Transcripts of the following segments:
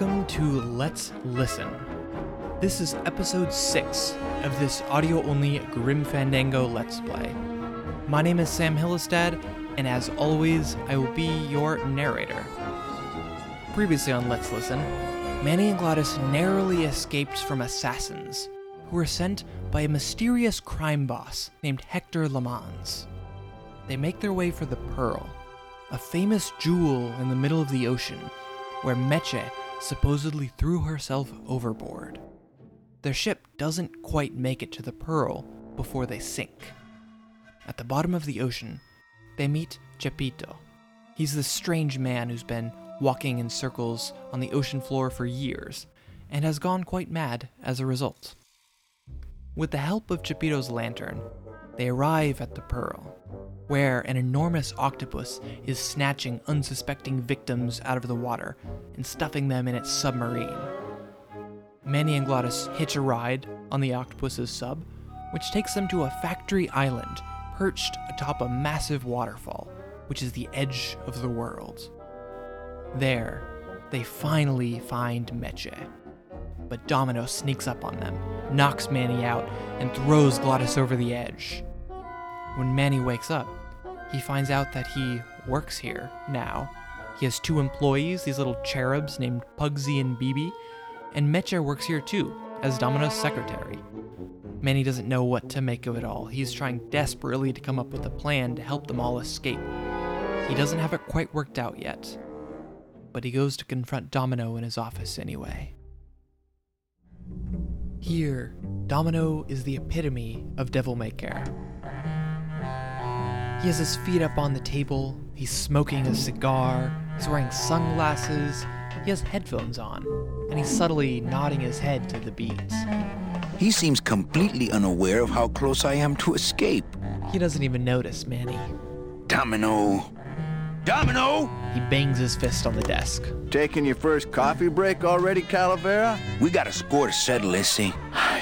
welcome to Let's Listen. This is episode 6 of this audio only Grim Fandango Let's Play. My name is Sam Hillestad, and as always, I will be your narrator. Previously on Let's Listen, Manny and Glottis narrowly escaped from assassins who were sent by a mysterious crime boss named Hector LeMans. They make their way for the Pearl, a famous jewel in the middle of the ocean where Meche supposedly threw herself overboard. Their ship doesn't quite make it to the Pearl before they sink. At the bottom of the ocean, they meet Chepito. He's this strange man who's been walking in circles on the ocean floor for years and has gone quite mad as a result. With the help of Chepito's lantern, they arrive at the Pearl, where an enormous octopus is snatching unsuspecting victims out of the water and stuffing them in its submarine. Manny and Glottis hitch a ride on the octopus's sub, which takes them to a factory island perched atop a massive waterfall, which is the edge of the world. There, they finally find Meche. But Domino sneaks up on them, knocks Manny out, and throws Glottis over the edge. When Manny wakes up, he finds out that he works here now. He has two employees, these little cherubs named Pugsy and Bibi, and Meche works here too, as Domino's secretary. Manny doesn't know what to make of it all. He's trying desperately to come up with a plan to help them all escape. He doesn't have it quite worked out yet, but he goes to confront Domino in his office anyway. Here, Domino is the epitome of devil may care. He has his feet up on the table, he's smoking a cigar, he's wearing sunglasses, he has headphones on, and he's subtly nodding his head to the beats. He seems completely unaware of how close I am to escape. He doesn't even notice Manny. Domino! Domino! He bangs his fist on the desk. Taking your first coffee break already, Calavera? We got a score to settle, Issy.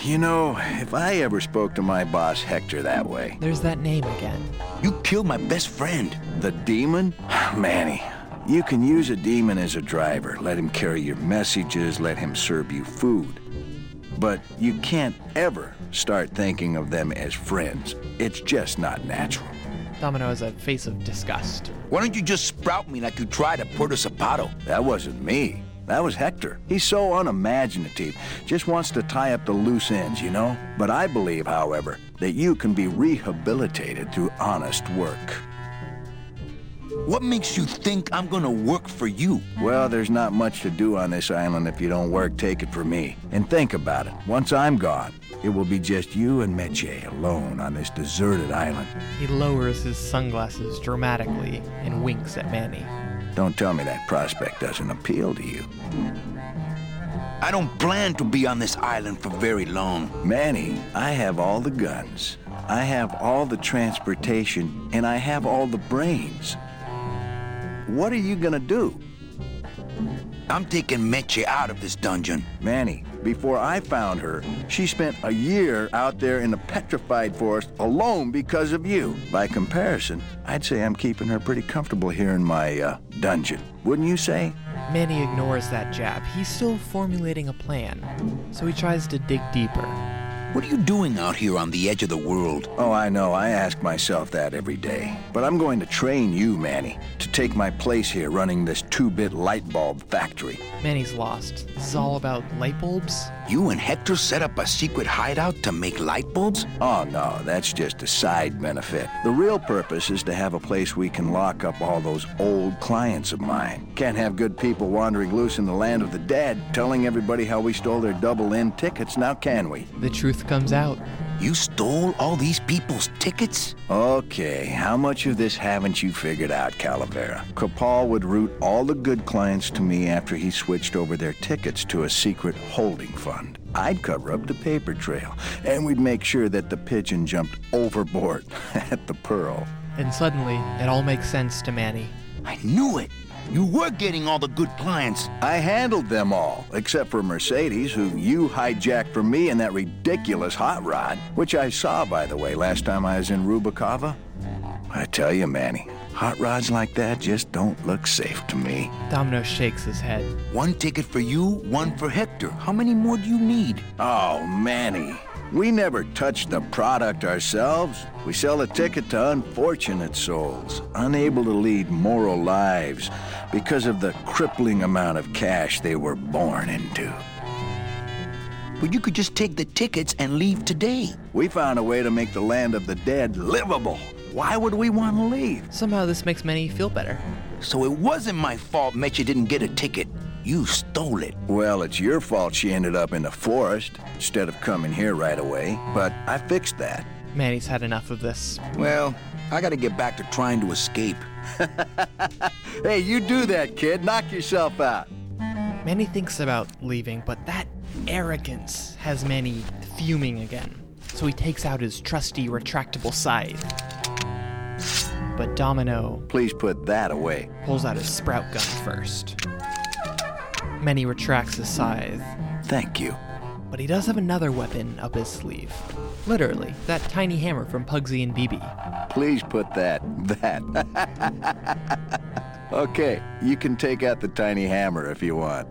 You know, if I ever spoke to my boss Hector that way. There's that name again. You killed my best friend. The demon? Manny, you can use a demon as a driver. Let him carry your messages, let him serve you food. But you can't ever start thinking of them as friends. It's just not natural. Domino has a face of disgust. Why don't you just sprout me like you tried at Puerto Zapato? That wasn't me. That was Hector. He's so unimaginative, just wants to tie up the loose ends, you know? But I believe, however, that you can be rehabilitated through honest work. What makes you think I'm gonna work for you? Well, there's not much to do on this island if you don't work, take it from me. And think about it. Once I'm gone, it will be just you and Meche alone on this deserted island. He lowers his sunglasses dramatically and winks at Manny. Don't tell me that prospect doesn't appeal to you. I don't plan to be on this island for very long. Manny, I have all the guns. I have all the transportation, and I have all the brains. What are you gonna do? I'm taking Meche out of this dungeon. Manny, before I found her, she spent a year out there in the petrified forest alone because of you. By comparison, I'd say I'm keeping her pretty comfortable here in my uh, dungeon. Wouldn't you say? Manny ignores that jab. He's still formulating a plan, so he tries to dig deeper. What are you doing out here on the edge of the world? Oh, I know. I ask myself that every day. But I'm going to train you, Manny, to take my place here running this two-bit light bulb factory. Manny's lost. This is all about light bulbs? You and Hector set up a secret hideout to make light bulbs? Oh, no, that's just a side benefit. The real purpose is to have a place we can lock up all those old clients of mine. Can't have good people wandering loose in the land of the dead, telling everybody how we stole their double-N tickets, now can we? The truth comes out. You stole all these people's tickets? Okay, how much of this haven't you figured out, Calavera? Copal would route all the good clients to me after he switched over their tickets to a secret holding fund. I'd cover up the paper trail, and we'd make sure that the pigeon jumped overboard at the Pearl. And suddenly, it all makes sense to Manny. I knew it. You were getting all the good clients. I handled them all, except for Mercedes, who you hijacked from me in that ridiculous hot rod, which I saw, by the way, last time I was in Rubacava. I tell you, Manny, Hot rods like that just don't look safe to me. Domino shakes his head. One ticket for you, one for Hector. How many more do you need? Oh, Manny. We never touch the product ourselves. We sell a ticket to unfortunate souls, unable to lead moral lives because of the crippling amount of cash they were born into. But you could just take the tickets and leave today. We found a way to make the land of the dead livable. Why would we want to leave? Somehow this makes Manny feel better. So it wasn't my fault Meche didn't get a ticket. You stole it. Well, it's your fault she ended up in the forest instead of coming here right away, but I fixed that. Manny's had enough of this. Well, I gotta get back to trying to escape. Hey, you do that, kid. Knock yourself out. Manny thinks about leaving, but that arrogance has Manny fuming again. So he takes out his trusty retractable scythe. But Domino Please put that away. pulls out his sprout gun first. Manny retracts his scythe, Thank you. but he does have another weapon up his sleeve. Literally, that tiny hammer from Pugsy and Bibi. Please put that, that. okay, you can take out the tiny hammer if you want.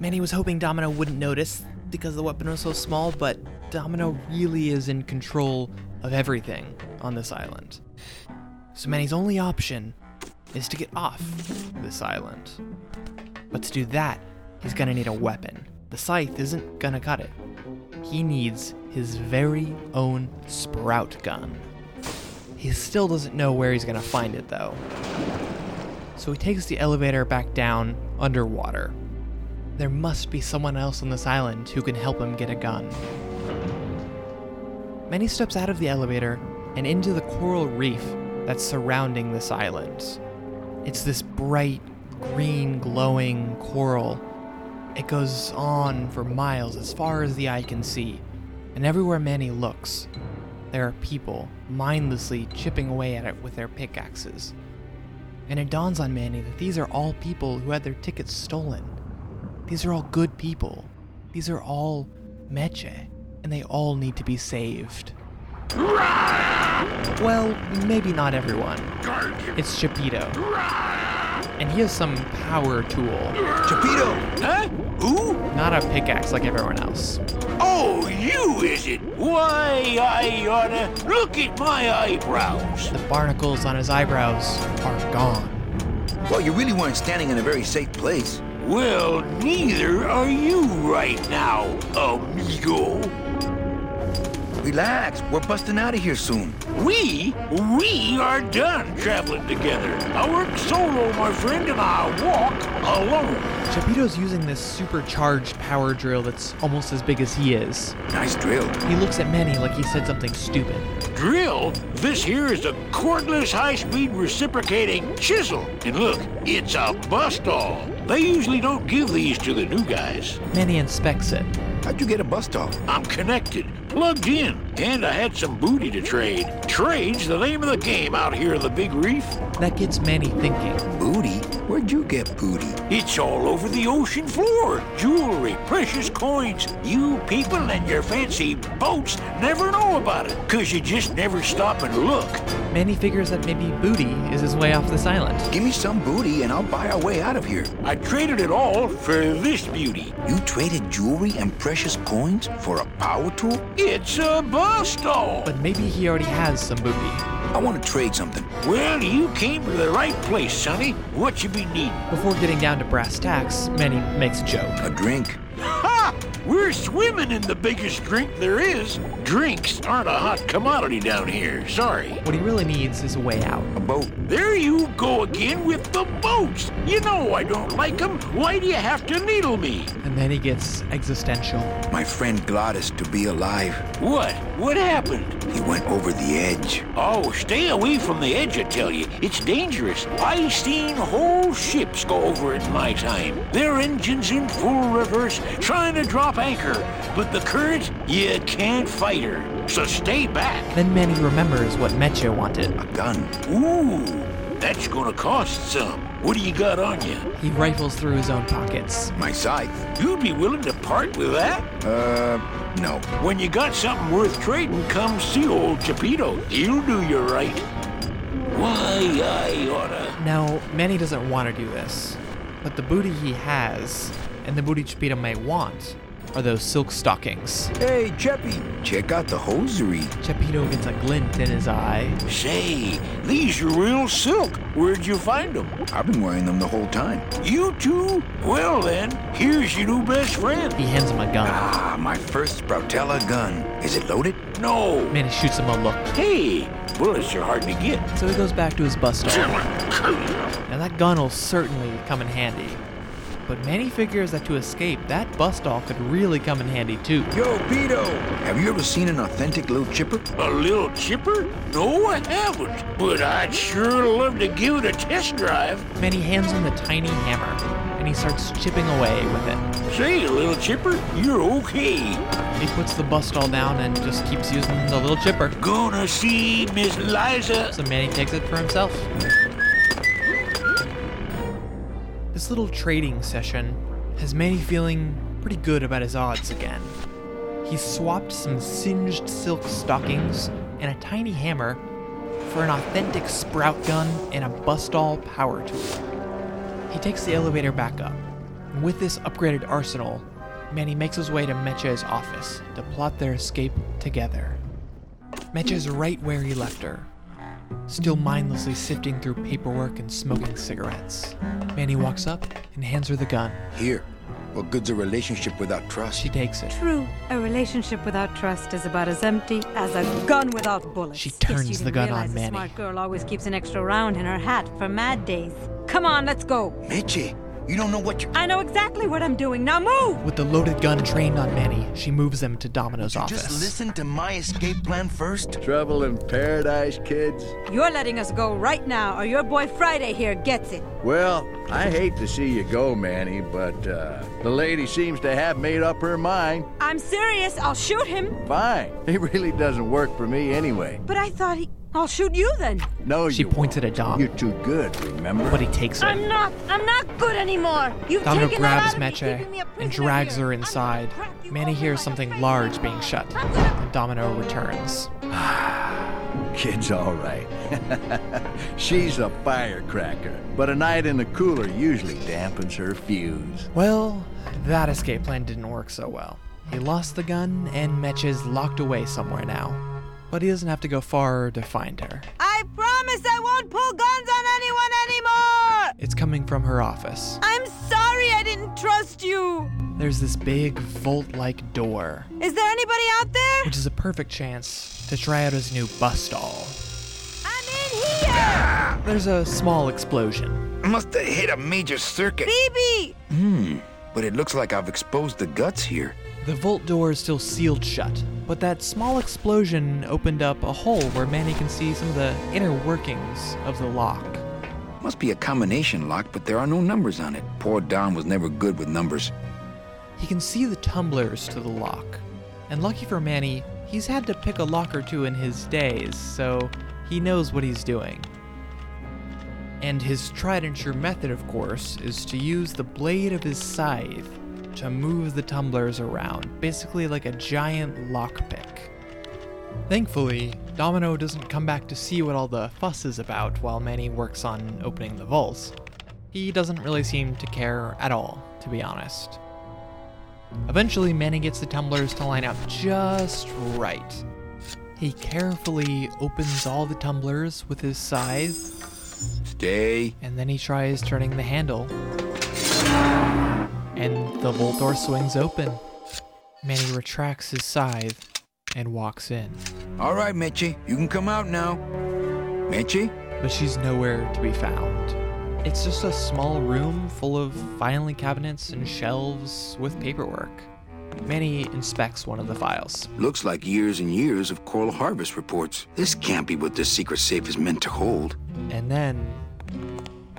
Manny was hoping Domino wouldn't notice because the weapon was so small, but Domino really is in control of everything on this island. So Manny's only option is to get off this island. But to do that, he's gonna need a weapon. The scythe isn't gonna cut it. He needs his very own sprout gun. He still doesn't know where he's gonna find it though. So he takes the elevator back down underwater. There must be someone else on this island who can help him get a gun. Manny steps out of the elevator and into the coral reef that's surrounding this island. It's this bright, green, glowing coral. It goes on for miles as far as the eye can see, and everywhere Manny looks, there are people mindlessly chipping away at it with their pickaxes. And it dawns on Manny that these are all people who had their tickets stolen. These are all good people. These are all Meche, and they all need to be saved. Well, maybe not everyone. It's Chepito. And he has some power tool, Chepito! Huh? Who? not a pickaxe like everyone else. Oh, you is it? Why, I oughta look at my eyebrows. The barnacles on his eyebrows are gone. Well, you really weren't standing in a very safe place. Well, neither are you right now, amigo. Relax, we're busting out of here soon. We, we are done traveling together. I work solo, my friend, and I walk alone. Chepito's using this supercharged power drill that's almost as big as he is. Nice drill. He looks at Manny like he said something stupid. Drill, this here is a cordless high-speed reciprocating chisel. And look, it's a bust-all. They usually don't give these to the new guys. Manny inspects it. How'd you get a bust off? I'm connected, plugged in, and I had some booty to trade. Trade's the name of the game out here in the big reef. That gets Manny thinking. Booty? Where'd you get booty? It's all over the ocean floor. Jewelry, precious coins. You people and your fancy boats never know about it, 'cause you just never stop and look. Manny figures that maybe Booty is his way off this island. Give me some booty and I'll buy our way out of here. I traded it all for this beauty. You traded jewelry and precious coins for a power tool? It's a bust-all. But maybe he already has some booty. I want to trade something. Well, you came to the right place, Sonny. What you be needing? Before getting down to brass tacks, Manny makes a joke. A drink. Ha! We're swimming in the biggest drink there is. Drinks aren't a hot commodity down here. Sorry. What he really needs is a way out. A boat. There you go again with the boats. You know I don't like them. Why do you have to needle me? And then he gets existential. My friend Glottis to be alive. What? What happened? He went over the edge. Oh, stay away from the edge, I tell you. It's dangerous. I seen whole ships go over it in my time. Their engines in full reverse, trying to drop anchor. But the current, you can't fight her. So stay back. Then Manny remembers what Meche wanted. A gun. Ooh, that's gonna cost some. What do you got on you? He rifles through his own pockets. My scythe. You'd be willing to part with that? Uh, no. When you got something worth trading, come see old Chepito. He'll do you right. Why, I oughta. Now, Manny doesn't want to do this, but the booty he has, and the booty Chepito may want, are those silk stockings. Hey, Cheppy, check out the hosiery. Chepito gets a glint in his eye. Say, these are real silk. Where'd you find them? I've been wearing them the whole time. You too? Well then, here's your new best friend. He hands him a gun. Ah, my first Sproutella gun. Is it loaded? No. Man, he shoots him a look. Hey, bullets are hard to get. So he goes back to his bus stop. Now that gun will certainly come in handy. But Manny figures that to escape, that bust-all could really come in handy too. Yo, Pito, have you ever seen an authentic little chipper? A little chipper? No, I haven't. But I'd sure love to give it a test drive. Manny hands him the tiny hammer, and he starts chipping away with it. Say, little chipper, you're okay. He puts the bust-all down and just keeps using the little chipper. Gonna see Miss Liza. So Manny takes it for himself. This little trading session has Manny feeling pretty good about his odds again. He swapped some singed silk stockings and a tiny hammer for an authentic sprout gun and a bust-all power tool. He takes the elevator back up, and with this upgraded arsenal, Manny makes his way to Meche's office to plot their escape together. Meche's right where he left her, still mindlessly sifting through paperwork and smoking cigarettes. Manny walks up and hands her the gun. Here. What good's a relationship without trust? She takes it. True, a relationship without trust is about as empty as a gun without bullets. She Guess turns you the gun realize on a Manny. smart girl always keeps an extra round in her hat for mad days. Come on, let's go. Mitchie, you don't know what you're. I know exactly what I'm doing. Now move! With the loaded gun trained on Manny, she moves them to Domino's office. Just listen to my escape plan first. Trouble in paradise, kids? You're letting us go right now, or your boy Friday here gets it. Well, I hate to see you go, Manny, but uh, the lady seems to have made up her mind. I'm serious. I'll shoot him. Fine. He really doesn't work for me anyway. But I thought he. I'll shoot you then. No, She you pointed at Dom, You're too good, remember? but he takes her I'm not. I'm not good anymore. You've Domino taken that grabs out of me, Meche me and drags here. her inside. Manny hears like something face large knife. being shut, and Domino returns. Kid's all right. She's a firecracker, but a night in the cooler usually dampens her fuse. Well, that escape plan didn't work so well. He lost the gun, and Meche is locked away somewhere now. But he doesn't have to go far to find her. I promise I won't pull guns on anyone anymore! It's coming from her office. I'm sorry I didn't trust you! There's this big vault like door, Is there anybody out there? which is a perfect chance to try out his new bust-all. I'm in here! There's a small explosion. Must have hit a major circuit. Phoebe! Hmm. But it looks like I've exposed the guts here. The vault door is still sealed shut, but that small explosion opened up a hole where Manny can see some of the inner workings of the lock. Must be a combination lock, but there are no numbers on it. Poor Don was never good with numbers. He can see the tumblers to the lock. And lucky for Manny, he's had to pick a lock or two in his days, so he knows what he's doing. And his tried and true method, of course, is to use the blade of his scythe to move the tumblers around, basically like a giant lockpick. Thankfully, Domino doesn't come back to see what all the fuss is about while Manny works on opening the vaults. He doesn't really seem to care at all, to be honest. Eventually, Manny gets the tumblers to line up just right. He carefully opens all the tumblers with his scythe, Stay. and then he tries turning the handle. And the vault door swings open. Manny retracts his scythe and walks in. All right, Mitchie, you can come out now. Mitchie? but she's nowhere to be found. It's just a small room full of filing cabinets and shelves with paperwork. Manny inspects one of the files. Looks like years and years of coral harvest reports. This can't be what this secret safe is meant to hold. And then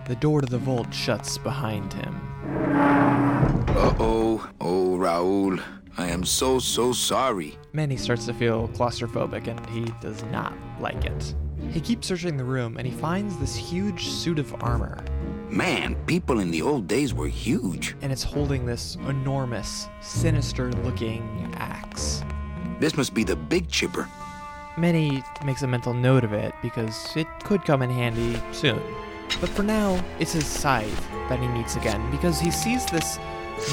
the door to the vault shuts behind him. Uh-oh. Oh, Raul. I am so, so sorry. Manny starts to feel claustrophobic and he does not like it. He keeps searching the room and he finds this huge suit of armor, Man, people in the old days were huge. and it's holding this enormous, sinister looking axe. This must be the big chipper. Manny makes a mental note of it because it could come in handy soon. But for now, it's his scythe that he meets again because he sees this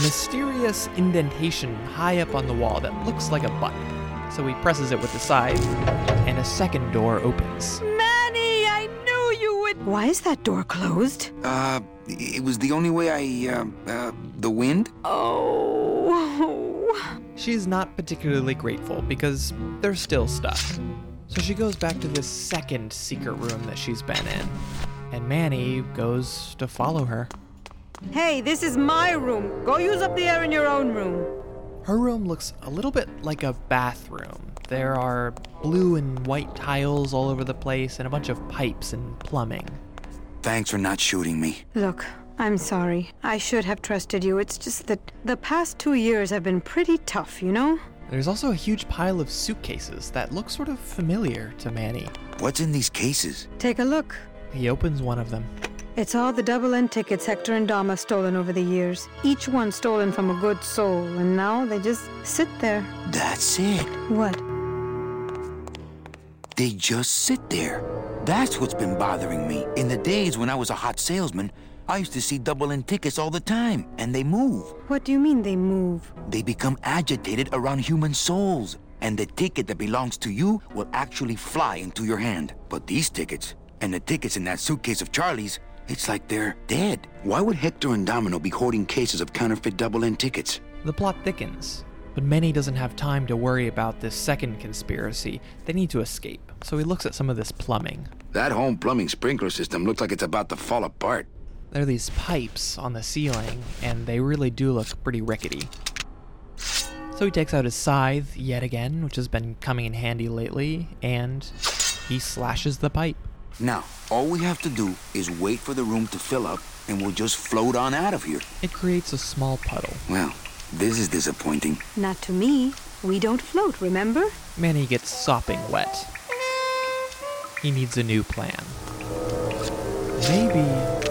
mysterious indentation high up on the wall that looks like a button. So he presses it with the scythe, and a second door opens. Manny, I knew you would. Why is that door closed? Uh, it was the only way I, uh, uh, the wind? Oh. She's not particularly grateful because they're still stuck. So she goes back to this second secret room that she's been in, and Manny goes to follow her. Hey, this is my room. Go use up the air in your own room. Her room looks a little bit like a bathroom. There are blue and white tiles all over the place and a bunch of pipes and plumbing. Thanks for not shooting me. Look, I'm sorry. I should have trusted you. It's just that the past two years have been pretty tough, you know? There's also a huge pile of suitcases that look sort of familiar to Manny. What's in these cases? Take a look. He opens one of them. It's all the double N tickets Hector and Dom have stolen over the years. Each one stolen from a good soul, and now they just sit there. That's it. What? They just sit there. That's what's been bothering me. In the days when I was a hot salesman, I used to see double N tickets all the time, and they move. What do you mean they move? They become agitated around human souls, and the ticket that belongs to you will actually fly into your hand. But these tickets, and the tickets in that suitcase of Charlie's, it's like they're dead. Why would Hector and Domino be hoarding cases of counterfeit double N tickets? The plot thickens, but Manny doesn't have time to worry about this second conspiracy. They need to escape, so he looks at some of this plumbing. That home plumbing sprinkler system looks like it's about to fall apart. There are these pipes on the ceiling, and they really do look pretty rickety. So he takes out his scythe yet again, which has been coming in handy lately, and he slashes the pipe. Now, all we have to do is wait for the room to fill up, and we'll just float on out of here. It creates a small puddle. Well, this is disappointing. Not to me. We don't float, remember? Manny gets sopping wet. He needs a new plan. Maybe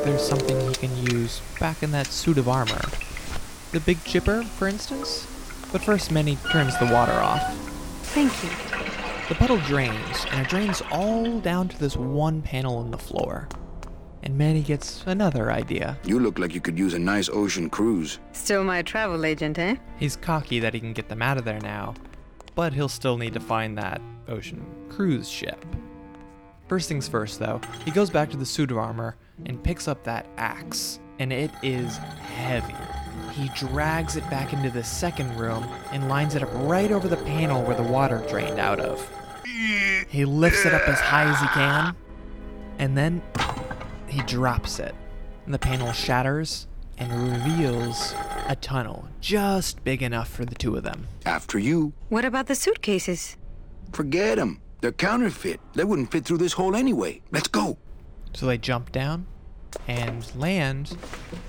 there's something he can use back in that suit of armor. The big chipper, for instance? But first, Manny turns the water off. Thank you. The puddle drains, and it drains all down to this one panel in the floor. And Manny gets another idea. You look like you could use a nice ocean cruise. Still my travel agent, eh? He's cocky that he can get them out of there now, but he'll still need to find that ocean cruise ship. First things first, though, he goes back to the suit of armor and picks up that axe, and it is heavy. He drags it back into the second room and lines it up right over the panel where the water drained out of. He lifts it up as high as he can, and then he drops it. And the panel shatters and reveals a tunnel just big enough for the two of them. After you. What about the suitcases? Forget them. They're counterfeit. They wouldn't fit through this hole anyway. Let's go. So they jump down and land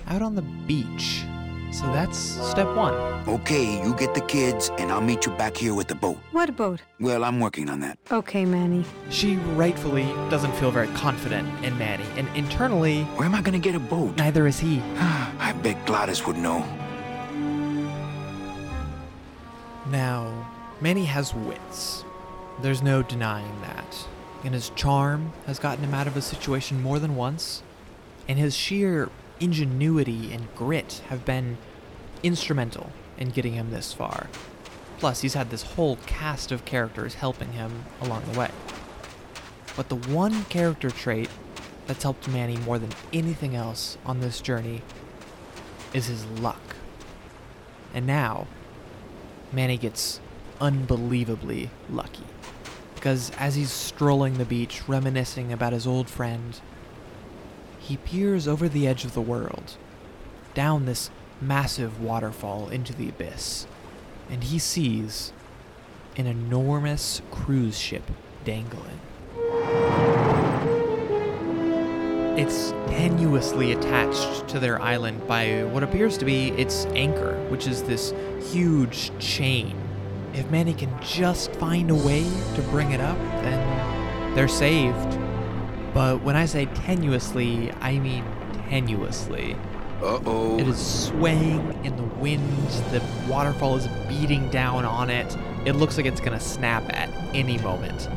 out on the beach. So that's step one. Okay, you get the kids, and I'll meet you back here with the boat. What boat? Well, I'm working on that. Okay, Manny. She rightfully doesn't feel very confident in Manny, and internally, Where am I gonna get a boat? neither is he. I bet Glottis would know. Now, Manny has wits. There's no denying that. And his charm has gotten him out of a situation more than once. And his sheer ingenuity and grit have been instrumental in getting him this far. Plus, he's had this whole cast of characters helping him along the way. But the one character trait that's helped Manny more than anything else on this journey is his luck. And now, Manny gets unbelievably lucky. Because as he's strolling the beach, reminiscing about his old friend, he peers over the edge of the world, down this massive waterfall into the abyss, and he sees an enormous cruise ship dangling. It's tenuously attached to their island by what appears to be its anchor, which is this huge chain. If Manny can just find a way to bring it up, then they're saved. But when I say tenuously, I mean tenuously. Uh oh. It is swaying in the wind, the waterfall is beating down on it. It looks like it's gonna snap at any moment.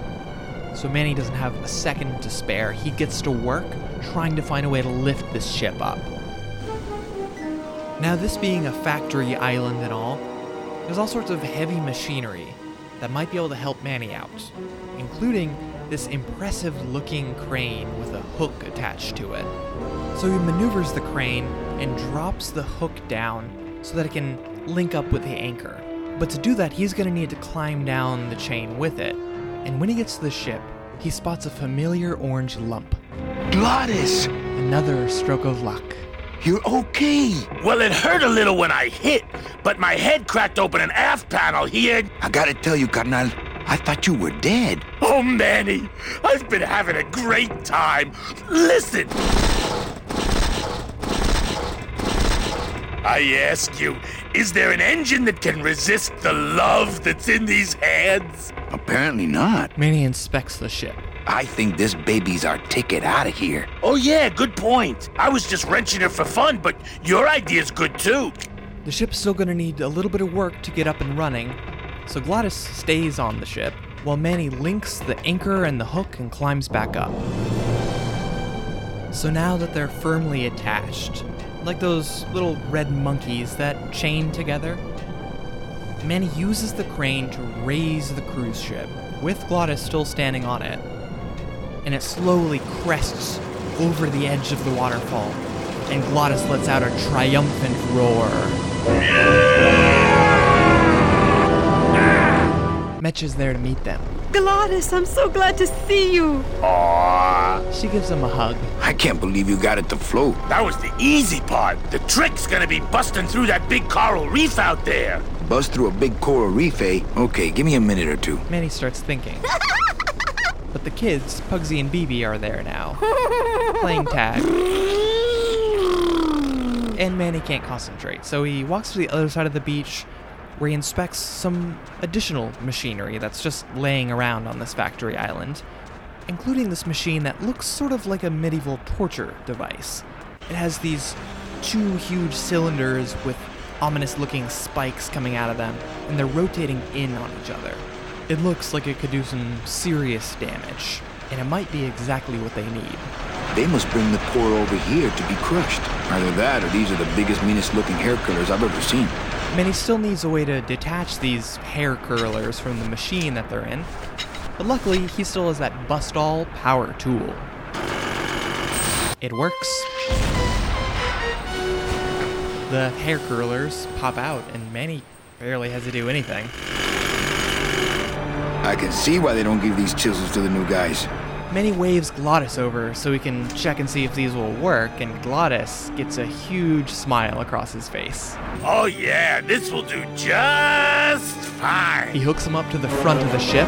so Manny doesn't have a second to spare. He gets to work trying to find a way to lift this ship up. Now, this being a factory island and all, there's all sorts of heavy machinery that might be able to help Manny out, including this impressive looking crane with a hook attached to it. So he maneuvers the crane and drops the hook down so that it can link up with the anchor. But to do that, he's going to need to climb down the chain with it. And when he gets to the ship, he spots a familiar orange lump. Glottis, Another stroke of luck. you're okay. Well, it hurt a little when I hit, but my head cracked open an aft panel here. I gotta tell you, carnal, I thought you were dead. Oh, Manny, I've been having a great time. Listen. I ask you, is there an engine that can resist the love that's in these hands? Apparently not. Manny inspects the ship. I think this baby's our ticket out of here. Oh, yeah, good point. I was just wrenching it for fun, but your idea's good too. The ship's still going to need a little bit of work to get up and running, so Glottis stays on the ship while Manny links the anchor and the hook and climbs back up. So now that they're firmly attached, like those little red monkeys that chain together, Manny uses the crane to raise the cruise ship, with Glottis still standing on it, and it slowly crests over the edge of the waterfall, and Glottis lets out a triumphant roar. Meche is there to meet them. Glottis, I'm so glad to see you. Aw. She gives him a hug. I can't believe you got it to float. That was the easy part. The trick's gonna be busting through that big coral reef out there. Bust through a big coral reef, eh? Okay, give me a minute or two. Manny starts thinking. But the kids, Pugsy and Bibi, are there now, playing tag. And Manny can't concentrate, so he walks to the other side of the beach where he inspects some additional machinery that's just laying around on this factory island, including this machine that looks sort of like a medieval torture device. It has these two huge cylinders with ominous looking spikes coming out of them, and they're rotating in on each other. It looks like it could do some serious damage, and it might be exactly what they need. They must bring the core over here to be crushed. Either that or these are the biggest, meanest looking hair curlers I've ever seen. Manny still needs a way to detach these hair curlers from the machine that they're in, but luckily he still has that bust all power tool. It works. The hair curlers pop out, and Manny barely has to do anything. I can see why they don't give these chisels to the new guys. Manny waves Glottis over so we can check and see if these will work, and Glottis gets a huge smile across his face. Oh, yeah, this will do just fine. He hooks him up to the front of the ship,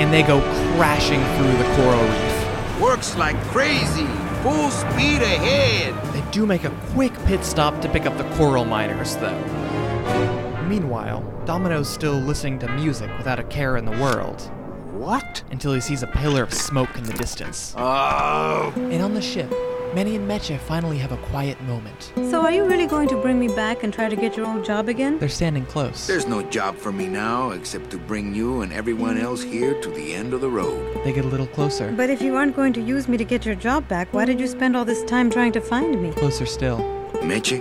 and they go crashing through the coral reef. Works like crazy. Full speed ahead. They do make a quick pit stop to pick up the coral miners, though. Meanwhile, Domino's still listening to music without a care in the world What? until he sees a pillar of smoke in the distance. Oh. And on the ship, Manny and Meche finally have a quiet moment. So, are you really going to bring me back and try to get your old job again? They're standing close. There's no job for me now except to bring you and everyone else here to the end of the road. They get a little closer. But if you aren't going to use me to get your job back, why did you spend all this time trying to find me? Closer still. Meche,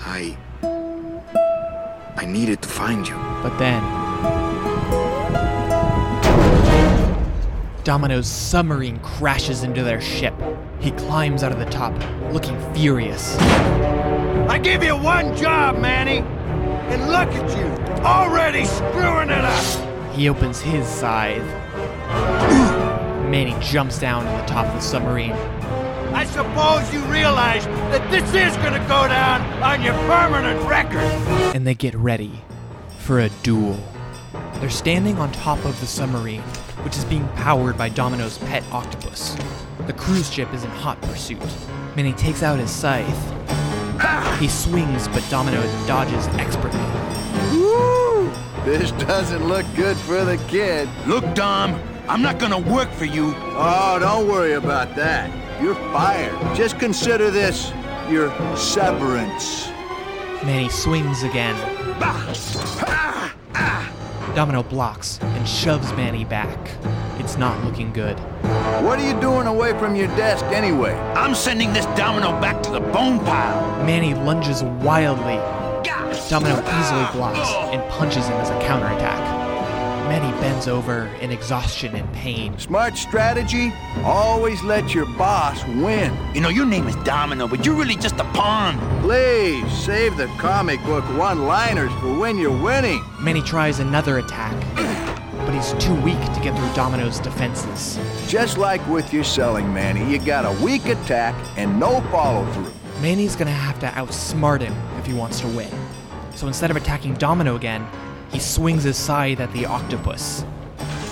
I. I needed to find you. But then. Domino's submarine crashes into their ship. He climbs out of the top, looking furious. I give you one job, Manny. And look at you, already screwing it up. He opens his scythe. Manny jumps down to the top of the submarine. I suppose you realize that this is gonna go down on your permanent record. and they get ready for a duel. They're standing on top of the submarine, which is being powered by Domino's pet octopus. The cruise ship is in hot pursuit. Manny takes out his scythe. He swings, but Domino dodges expertly. Woo! This doesn't look good for the kid. Look, Dom, I'm not gonna work for you. Oh, don't worry about that. You're fired. Just consider this your severance. Manny swings again. Ah! Domino blocks and shoves Manny back. It's not looking good. What are you doing away from your desk anyway? I'm sending this domino back to the bone pile. Manny lunges wildly. Domino easily blocks and punches him as a counterattack. Manny bends over in exhaustion and pain. Smart strategy? Always let your boss win. You know, your name is Domino, but you're really just a pawn. Please save the comic book one liners for when you're winning. Manny tries another attack, but he's too weak to get through Domino's defenses. Just like with your selling, Manny, you got a weak attack and no follow through. Manny's gonna have to outsmart him if he wants to win. So instead of attacking Domino again, he swings his scythe at the octopus.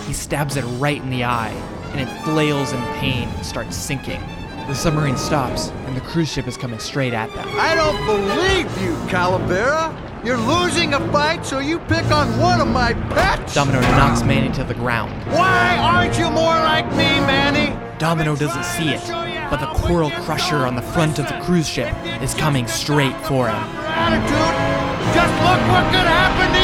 He stabs it right in the eye, and it flails in pain and starts sinking. The submarine stops, and the cruise ship is coming straight at them. I don't believe you, Calavera. You're losing a fight, so you pick on one of my pets? Domino knocks Manny to the ground. Why aren't you more like me, Manny? Domino doesn't see it, but the coral crusher on the front of the cruise ship is coming straight for him. Attitude. Just look what could happen to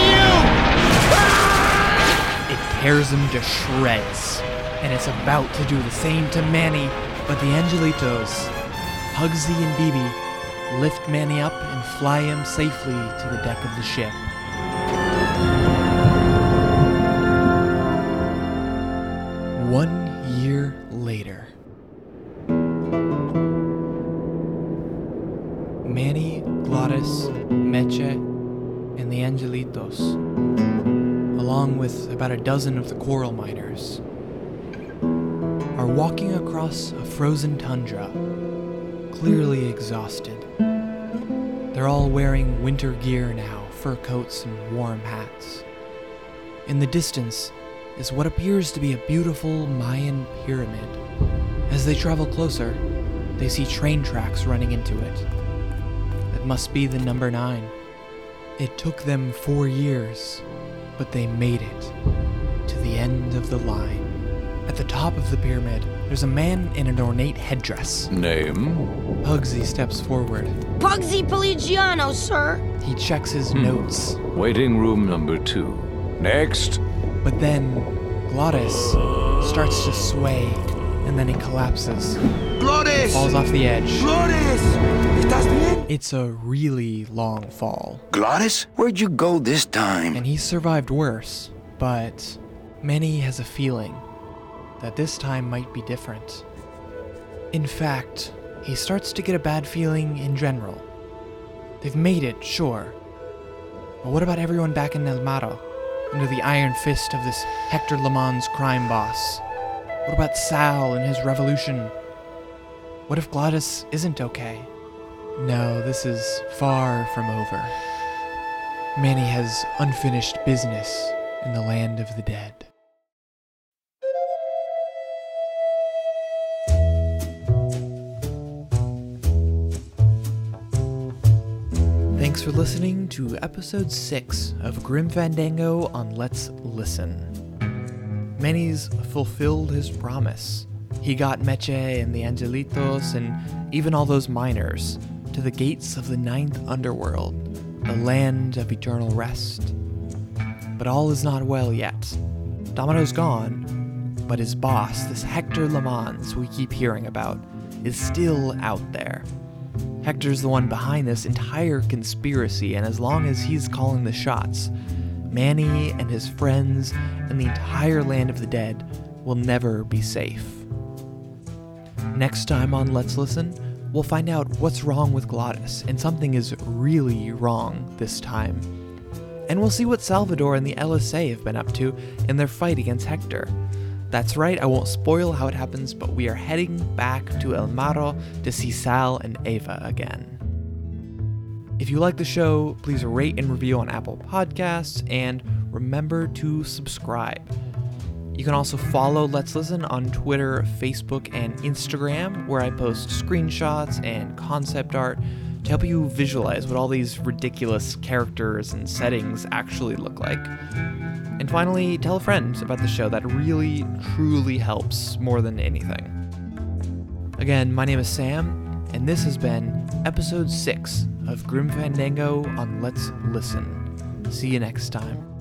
tears him to shreds, and it's about to do the same to Manny, but the Angelitos, Pugsy and Bibi, lift Manny up and fly him safely to the deck of the ship. Dozen of the coral miners, are walking across a frozen tundra, clearly exhausted. They're all wearing winter gear now, fur coats and warm hats. In the distance is what appears to be a beautiful Mayan pyramid. As they travel closer, they see train tracks running into it. That must be the number nine. It took them four years, but they made it to the end of the line. At the top of the pyramid, there's a man in an ornate headdress. Name? Pugsy steps forward. Pugsy Pelagiano, sir. He checks his hmm. notes, Waiting room number two. Next. but then Glottis starts to sway, and then he collapses, Glottis! falls off the edge. Glottis! ¿Estás bien? It's a really long fall, Glottis, where'd you go this time? and he survived worse, but Manny has a feeling that this time might be different. In fact, he starts to get a bad feeling in general. They've made it, sure. But what about everyone back in El Marrow, under the iron fist of this Hector Lamont's crime boss? What about Sal and his revolution? What if Glottis isn't okay? No, this is far from over. Manny has unfinished business in the land of the dead. For listening to episode 6 of Grim Fandango on Let's Listen. Manny's fulfilled his promise. He got Meche and the Angelitos and even all those miners to the gates of the ninth underworld, the land of eternal rest. But all is not well yet. Domino's gone, but his boss, this Hector LeMans we keep hearing about, is still out there. Hector's the one behind this entire conspiracy, and as long as he's calling the shots, Manny and his friends and the entire land of the dead will never be safe. Next time on Let's Listen, we'll find out what's wrong with Glottis, and something is really wrong this time. And we'll see what Salvador and the LSA have been up to in their fight against Hector. That's right, I won't spoil how it happens, but we are heading back to El Marrow to see Sal and Ava again. If you like the show, please rate and review on Apple Podcasts and remember to subscribe. You can also follow Let's Listen on Twitter, Facebook, and Instagram, where I post screenshots and concept art to help you visualize what all these ridiculous characters and settings actually look like. And finally, tell a friend about the show. That really, truly helps more than anything. Again, my name is Sam, and this has been episode 6 of Grim Fandango on Let's Listen. See you next time.